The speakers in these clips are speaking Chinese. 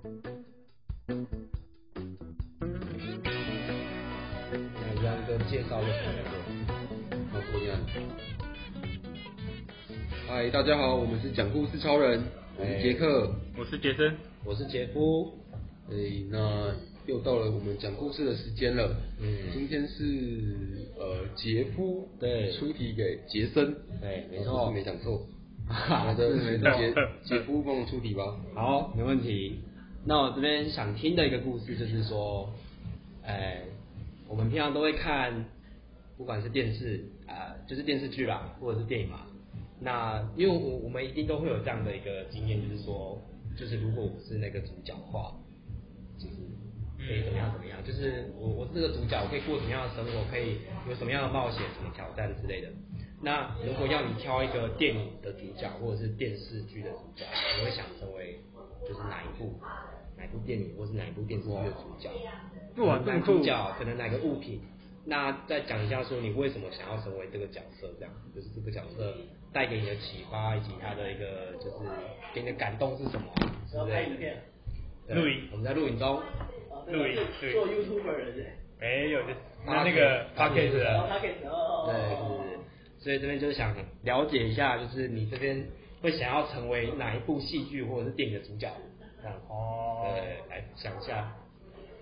那杨哥介绍一下来过，好，不一样。嗨，大家好，我们是讲故事超人，我是杰克，我是杰森，我是杰夫。哎，那又到了我们讲故事的时间了。嗯，今天是呃杰夫对出题给杰森，对，没错，错，没讲错。好的。杰夫帮我出题吧。好，没问题。那我这边想听的一个故事就是说，哎，我们平常都会看，不管是电视啊、呃，就是电视剧啦，或者是电影嘛。那因为我我们一定都会有这样的一个经验，就是说，就是如果我是那个主角的话，就是可以怎么样怎么样，就是我我是这个主角，我可以过什么样的生活，可以有什么样的冒险、什么挑战之类的。那如果要你挑一个电影的主角，或者是电视剧的主角，你会想成为就是哪一部哪部电影，或是哪一部电视剧的主角？哇，男主角可能哪个物品？那再讲一下说你为什么想要成为这个角色，这样子就是这个角色带给你的启发，以及他的一个就是给你的感动是什么？然后拍影片，录影，我们在录影中，录影，做 YouTuber 人没有，就那那个对对，所以这边就是想了解一下，就是你这边会想要成为哪一部戏剧或者是电影的主角？这样哦，对，来想一下。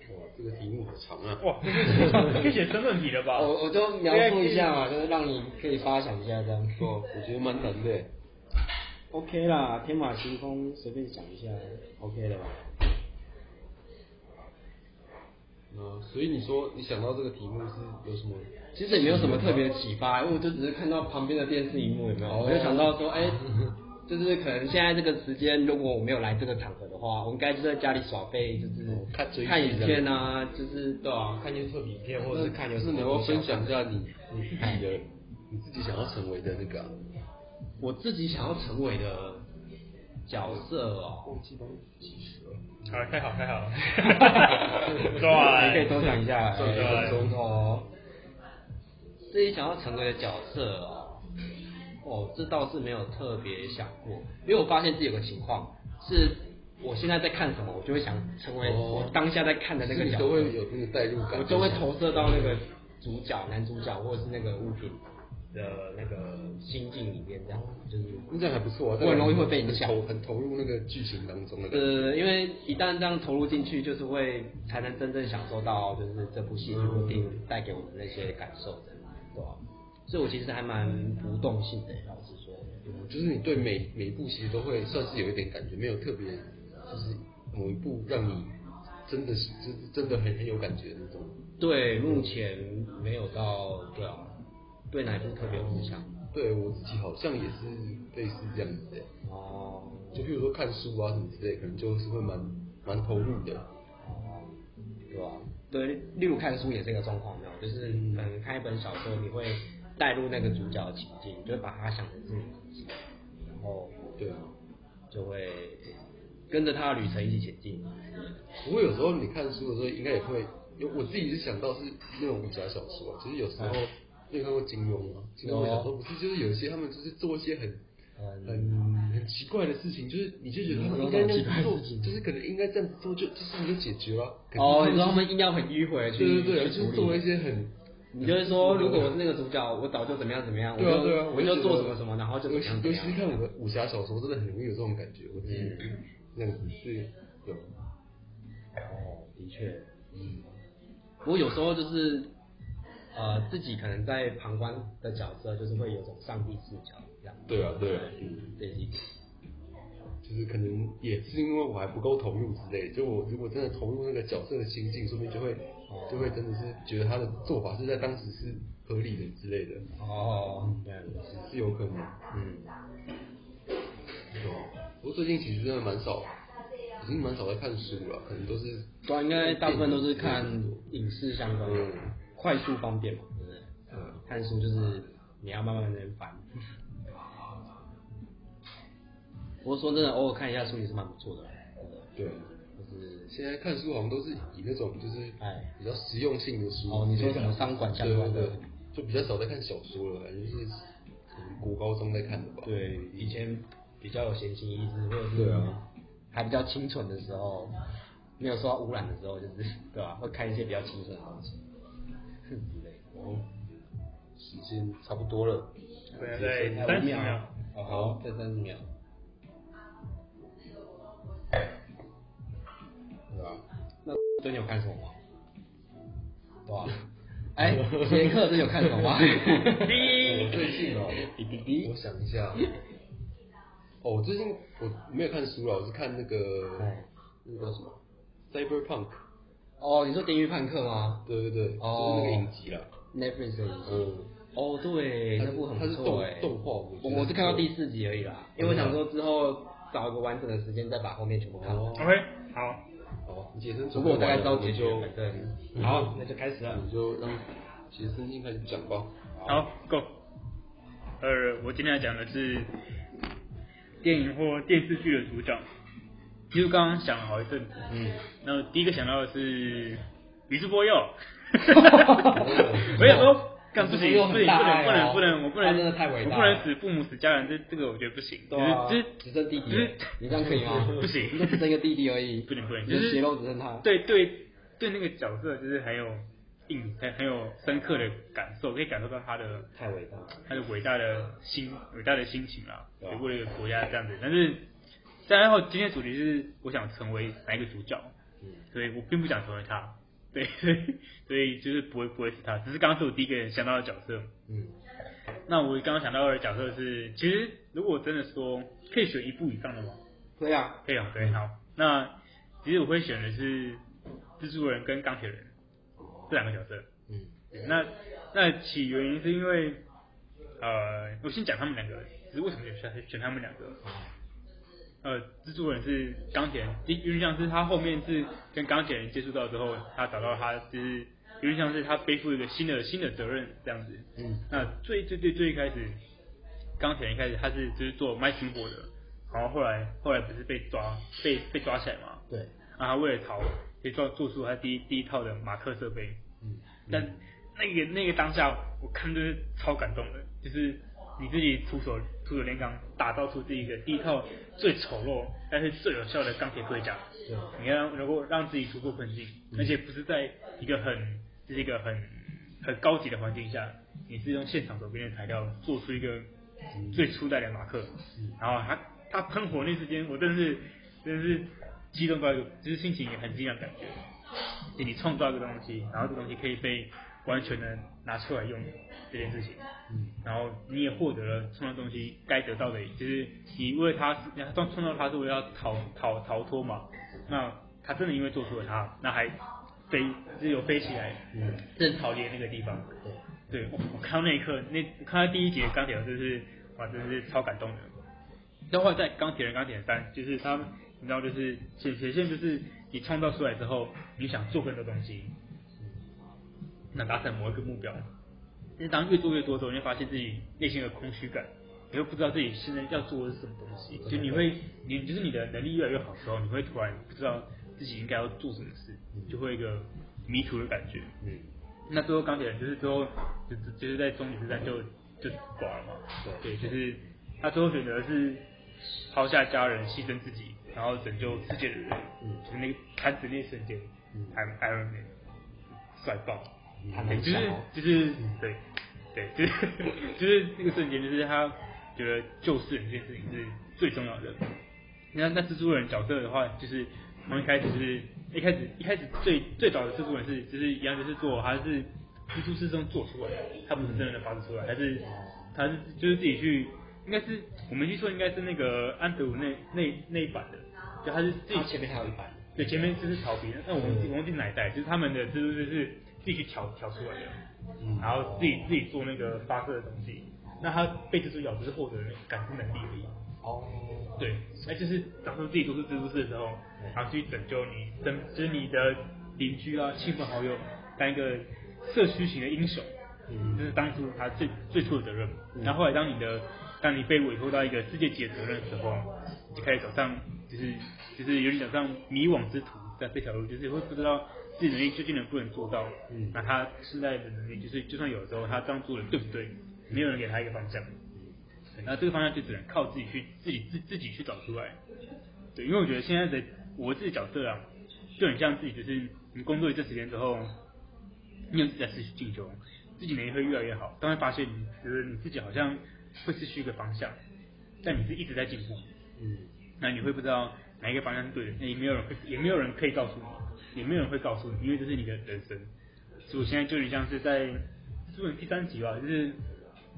哇，这个题目好长啊！哇，可以写身份题了吧？我我都描述一下嘛，就是让你可以发想一下这样。哦，我觉得蛮难的。OK 啦，天马行空，随便想一下，OK 了吧？呃，所以你说你想到这个题目是有什么？其实也没有什么特别的启发，因为我就只是看到旁边的电视荧幕有没有，我就想到说，哎。就是可能现在这个时间，如果我没有来这个场合的话，我应该就在家里耍废，就是看看影片啊，就是对啊，看 YouTube 影片，或者是看有什么。是能够分享一下你你自己的，你自己想要成为的那个、啊？我自己想要成为的角色哦。忘记帮你计时了。好，太好，太好。对。你可以多想一下。对。钟头。自己想要成为的角色哦。哦，这倒是没有特别想过，因为我发现自己有个情况，是我现在在看什么，我就会想成为我当下在看的那个角色，都会有那个代入感，我就会投射到那个主角、男主角或者是那个物品的那个心境里面，这样就是那这样还不错啊，我很容易会被影响，投很投入那个剧情当中的。对对对，因为一旦这样投入进去，就是会才能真正享受到就是这部戏剧或电影带给我们的那些感受的，对吧？所以我其实还蛮不动性的，老实说，就是你对每每一部其实都会算是有一点感觉，没有特别，就是某一部让你真的是真真的很很有感觉的那种。对，目前没有到对啊，对哪一部特别有印象？对我自己好像也是类似这样子的。哦，就比如说看书啊什么之类，可能就是会蛮蛮投入的。哦，对吧？对，例如看书也是一个状况，没有，就是嗯，看一本小说你会。带入那个主角的情境，就会把他想成是自己，然后对啊，就会跟着他的旅程一起前进。不过有时候你看书的时候，应该也会有，我自己是想到是那种武侠小说啊，其实有时候你有看过金庸吗？金庸小说不是就是有一些他们就是做一些很很很奇怪的事情，就是你就觉得他们应该这样做，就是可能应该这样子做就就事情就解决了。哦，你说他们硬要很迂回去对对对，就是做一些很。你就是说，如果我是那个主角，我早就怎么样怎么样，对啊对啊，我就做什么什么，然后就怎么样怎么样。尤其是看我们武侠小说，真的很容易有这种感觉，我自己那样子是有。哦，的确，嗯。不过有时候就是，呃，自己可能在旁观的角色，就是会有种上帝视角这样。对啊对啊，嗯，对。就是可能也是因为我还不够投入之类，就我如果真的投入那个角色的心境，说不定就会。就会真的是觉得他的做法是在当时是合理的之类的哦，对，是有可能，嗯，不过最近其实真的蛮少，已经蛮少在看书了，可能都是，对，应该大部分都是看影视相关的，快速方便嘛，对不对？嗯，看书就是你要慢慢的翻，不过说真的，偶尔看一下书也是蛮不错的，对。现在看书好像都是以那种就是哎比较实用性的书哦，你说什么商管相关的，就比较少在看小说了，感觉是可能国高中在看的吧。对，以前比较有闲情逸致，或者是对啊，还比较清纯的时候，没有受到污染的时候，就是 对吧？会看一些比较清纯的东西。之类。哦，时间差不多了，对对，三十秒。好，好，再三十秒。最近有看什么吗？对吧？哎，杰克，最近有看什么吗？我最近哦，我想一下。哦，我最近我没有看书了，我是看那个，那个叫什么？Cyberpunk。哦，你说《电狱判客》吗？对对对，就是那个影集了。Netflix 的影集。哦，对，那部很不错哎。动画。我我是看到第四集而已啦，因为我想说之后找一个完整的时间再把后面全部看完。OK，好。好，杰森。不过我大概知道结局。对。好，那就开始了。你就让杰森先开始讲吧。好，Go。呃，我今天要讲的是。电影或电视剧的主角，其实刚刚想了好一阵子，嗯，那第一个想到的是宇智波鼬，哈哈哈哈哈，我想说，干不行，不行，不能，不能，不能，我不能真的太伟大，我不能死父母死家人，这这个我觉得不行，对啊，只只剩弟弟，你这样可以吗？不行，只剩一个弟弟而已，不能不能，就是血肉只剩他，对对对，那个角色就是很有。印很很有深刻的感受，可以感受到他的太伟大，他的伟大的心伟大的心情啦，对，为了一个国家这样子。但是，然后今天主题是我想成为哪一个主角，嗯，所以我并不想成为他，对，所以所以就是不会不会是他，只是刚刚是我第一个想到的角色，嗯，那我刚刚想到的角色是，其实如果真的说可以选一部以上的吗？可以啊，可以啊，可以，好，那其实我会选的是蜘蛛人跟钢铁人。这两个角色，嗯，那那起原因是因为，呃，我先讲他们两个，只是为什么选选他们两个？呃，蜘蛛人是钢铁人，有点像是他后面是跟钢铁人接触到之后，他找到他就是有点像是他背负一个新的新的责任这样子。嗯，那最最最最一开始，钢铁人一开始他是就是做卖苹果的，然后后来后来不是被抓被被抓起来嘛？对，然后他为了逃。可以做做出他第一第一套的马克设备，嗯，但那个那个当下我看就是超感动的，就是你自己出手徒手炼钢打造出这一个第一套最丑陋但是最有效的钢铁盔甲，对，你要能够让自己突破困境，而且不是在一个很这是一个很很高级的环境下，你是用现场手边的材料做出一个最初代的马克，然后他他喷火那时间，我真的是真的是。激动到一个，就是心情也很激动感觉。就你创造一个东西，然后这东西可以被完全的拿出来用这件事情，嗯，然后你也获得了创造东西该得到的，就是你为了他，创创造他是为了要逃逃逃脱嘛。那他真的因为做出了他，那还飞，就是有飞起来，嗯，正逃离那个地方。对，对，我看到那一刻，那看到第一节钢铁人，就是哇，真的是超感动的。然后在钢铁人钢铁人三，就是他们。你知道，就是显显现，就是你创造出来之后，你想做更多东西，那达成某一个目标。但是当越做越多的时候，你会发现自己内心的空虚感，你会不知道自己现在要做的是什么东西。就你会，你就是你的能力越来越好的时候，你会突然不知道自己应该要做什么事，就会一个迷途的感觉。嗯。那最后钢铁人就是最后就就是在终极之战就就挂了嘛。对。对，就是他最后选择是抛下家人，牺牲自己。然后拯救世界的人，嗯，就是那个弹指那一瞬间，嗯，Iron Man，帅爆，嗯，就是就是对，对，就是 就是那个瞬间，就是他觉得救世人这件事情是最重要的。那那蜘蛛人角色的话，就是从一开始就是一开始一开始最最早的蜘蛛人是就是一样就是做，他是蜘蛛丝中做出来的，他不是真的发射出来，他是他是就是自己去，应该是我没记错，应该是那个安德鲁那那那一版的。就他是自己前面还有一版，对，前面就是逃兵，那我们我忘记哪一代，就是他们的蜘蛛丝是自己去调调出来的，嗯，然后自己自己做那个发射的东西，那他被蜘蛛咬只是获得那个感知能力而已。哦，对，那就是当初自己做出蜘蛛丝的时候，然后去拯救你，拯就是你的邻居啊、亲朋好友，当一个社区型的英雄，嗯，这是当初他最最初的责任。然后后来当你的当你被委托到一个世界级的责任的时候，你就开始走上。就是就是有点走上迷惘之途，在这条路，就是会不知道自己能力究竟能不能做到。嗯，那他现在的能力，就是就算有的时候他这样做的对不对，没有人给他一个方向。嗯，那这个方向就只能靠自己去自己自自己去找出来。对，因为我觉得现在的我自己角色啊，就很像自己，就是你工作一段时间之后，你有自己在持续进修，自己能力会越来越好，当会发现你觉得你自己好像会失去一个方向，但你是一直在进步，嗯，那你会不知道哪一个方向是对的，那也没有人会，也没有人可以告诉你，也没有人会告诉你，因为这是你的人生。所以我现在就有点像是在，是不是第三集吧，就是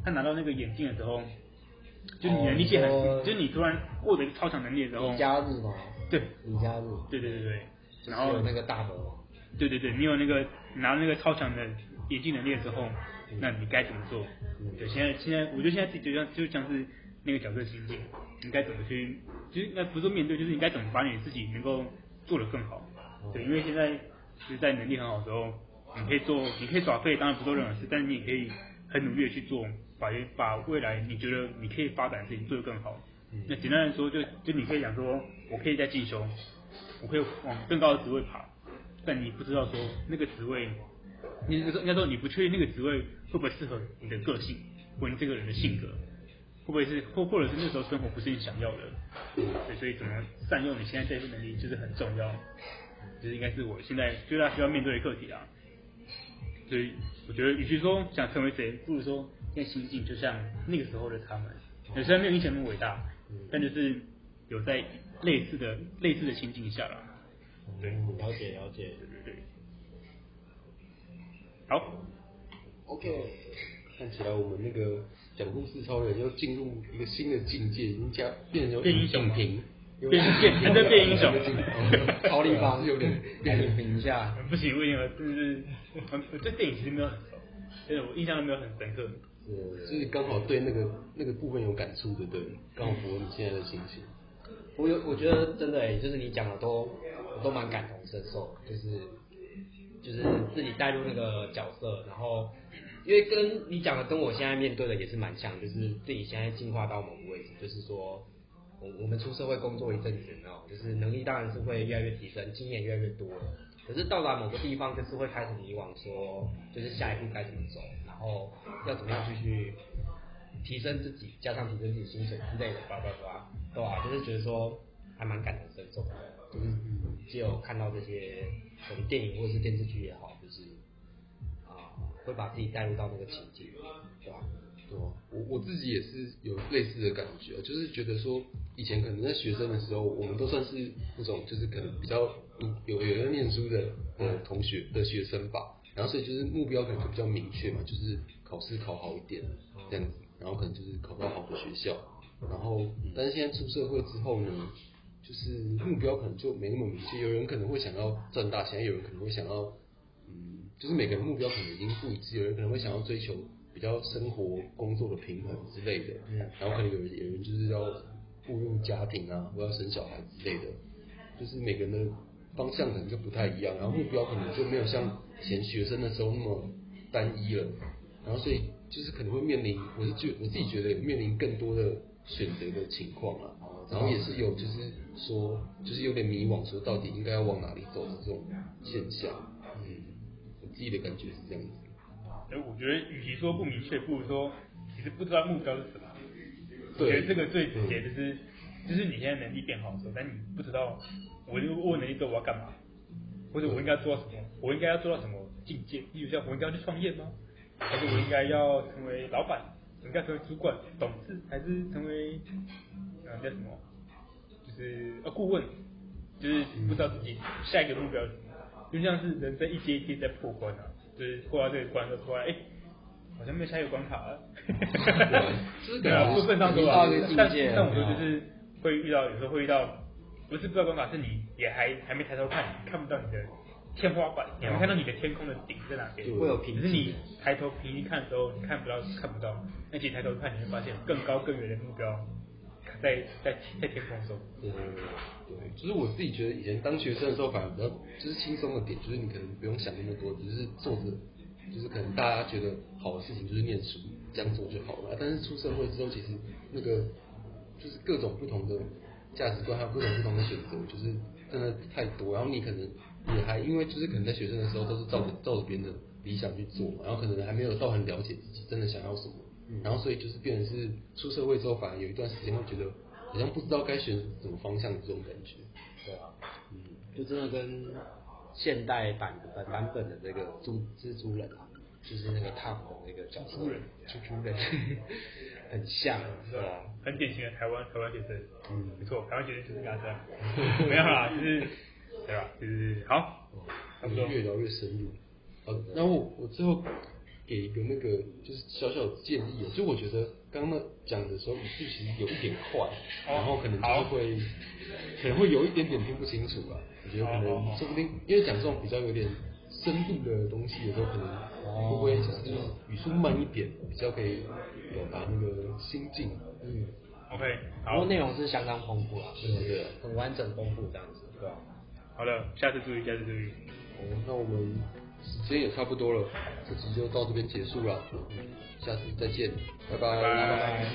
他拿到那个眼镜的时候。就你能力变很，哦、就是你突然获得超强能力的时候，李佳日嘛，对，你加入，对对对对，然后有那个大头，对对对，你有那个拿那个超强的眼镜能力的时候，嗯、那你该怎么做？嗯、对，现在现在，我觉得现在自己就像就像是那个角色心境，你该怎么去，就是应该不是说面对，就是你该怎么把你自己能够做得更好。嗯、对，因为现在其实在能力很好的时候，你可以做，你可以耍废，当然不做任何事，但是你也可以很努力的去做。把把未来你觉得你可以发展的事情做得更好，嗯、那简单来说就就你可以讲说，我可以再进修，我可以往更高的职位爬，但你不知道说那个职位，你应该说你不确定那个职位会不会适合你的个性或你这个人的性格，会不会是或或者是那时候生活不是你想要的，对，所以怎么善用你现在这份能力就是很重要，就是应该是我现在最大需要面对的课题啊，所以我觉得与其说想成为谁，不如说。现在心境就像那个时候的他们，有虽然没有以前那么伟大，但就是有在类似的类似的情境下了。对，了解了解，对对对。好，OK，看起来我们那个讲故事超人要进入一个新的境界，已经加变成变英雄平，变变还在变英雄，超立方有点变平一下，不行，为什么？就是我对电影其实没有很熟，但是我印象都没有很深刻。对，就是刚好对那个那个部分有感触，对不对？刚好符合你现在的心情。我有，我觉得真的哎，就是你讲的都，我都蛮感同身受，就是就是自己带入那个角色，然后因为跟你讲的跟我现在面对的也是蛮像，就是自己现在进化到某个位置，就是说我我们出社会工作一阵子，然后就是能力当然是会越来越提升，经验越来越多了，可是到达某个地方就是会开始迷惘，说就是下一步该怎么走。然后要怎么样继续提升自己，加上提升自己薪水之类的，叭叭叭，对吧？就是觉得说还蛮感同身受的，就是只有看到这些什么电影或者是电视剧也好，就是啊、会把自己带入到那个情境，对吧？对，我我自己也是有类似的感觉，就是觉得说以前可能在学生的时候，我们都算是那种就是可能比较有有人念书的呃同学的学生吧。然后所以就是目标可能就比较明确嘛，就是考试考好一点这样子，然后可能就是考到好的学校，然后但是现在出社会之后呢，就是目标可能就没那么明确，有人可能会想要赚大钱，有人可能会想要，嗯，就是每个人目标可能已经不一致，有人可能会想要追求比较生活工作的平衡之类的，然后可能有人有人就是要步入家庭啊，我要生小孩之类的，就是每个人的方向可能就不太一样，然后目标可能就没有像。前学生的时候那么单一了，然后所以就是可能会面临，我是觉我自己觉得面临更多的选择的情况啊，然后也是有就是说就是有点迷惘，说到底应该要往哪里走的这种现象，嗯，我自己的感觉是这样子。哎，我觉得与其说不明确，不如说其实不知道目标是什么。对。我觉得这个最直接就是，就是你现在能力变好的时候，但你不知道我就我能力之后我要干嘛。或者我应该做到什么？我应该要做到什么境界？比如像我应该要去创业吗？还是我应该要成为老板？应该成为主管、董事，还是成为呃叫什么？就是呃顾问？就是不知道自己下一个目标？就像是人生一阶一阶在破关啊，就是过到这个关的时候突然哎，好像没有下一个关卡了。对啊，不分上说啊，但但我说就是会遇到，有时候会遇到。不是不知道关卡，是你也还还没抬头看，看不到你的天花板，你还没看到你的天空的顶在哪边。会有瓶颈。只是你抬头平一看的时候，你看不到，看不到。那其实抬头看，你会发现更高更远的目标在在在天空中。对对对，就是我自己觉得以前当学生的时候，反而比较就是轻松的点，就是你可能不用想那么多，只是做着，就是可能大家觉得好的事情就是念书，这样做就好了。但是出社会之后，其实那个就是各种不同的。价值观还有各种不同的选择，就是真的太多。然后你可能也还因为就是可能在学生的时候都是照着照着别人的理想去做，然后可能还没有到很了解自己真的想要什么。然后所以就是变成是出社会之后，反而有一段时间会觉得好像不知道该选什么方向的这种感觉。对啊，嗯，就真的跟现代版的版本的那个蜘蜘蛛人啊，就是那个 Tom 的那个蜘蛛人，蜘蛛人。很像，是吧？很典型的台湾台湾学生，嗯，没错，台湾学生就是这样，没有啦，就是对吧？就是好，差不多。越聊越深入。好，那我我最后给一个那个就是小小的建议啊，就我觉得刚刚那讲的时候语速其实有一点快，然后可能就是会可能会有一点点听不清楚吧。我觉得可能说不定因为讲这种比较有点深度的东西，有时候可能会不会就是语速慢一点，比较可以表达那个心境。嗯，OK，好，不过内容是相当丰富啊，对对，很完整丰富这样子，对吧？好的，下次注意，下次注意。好，那我们。时间也差不多了，这集就到这边结束了，下次再见，拜拜。拜拜。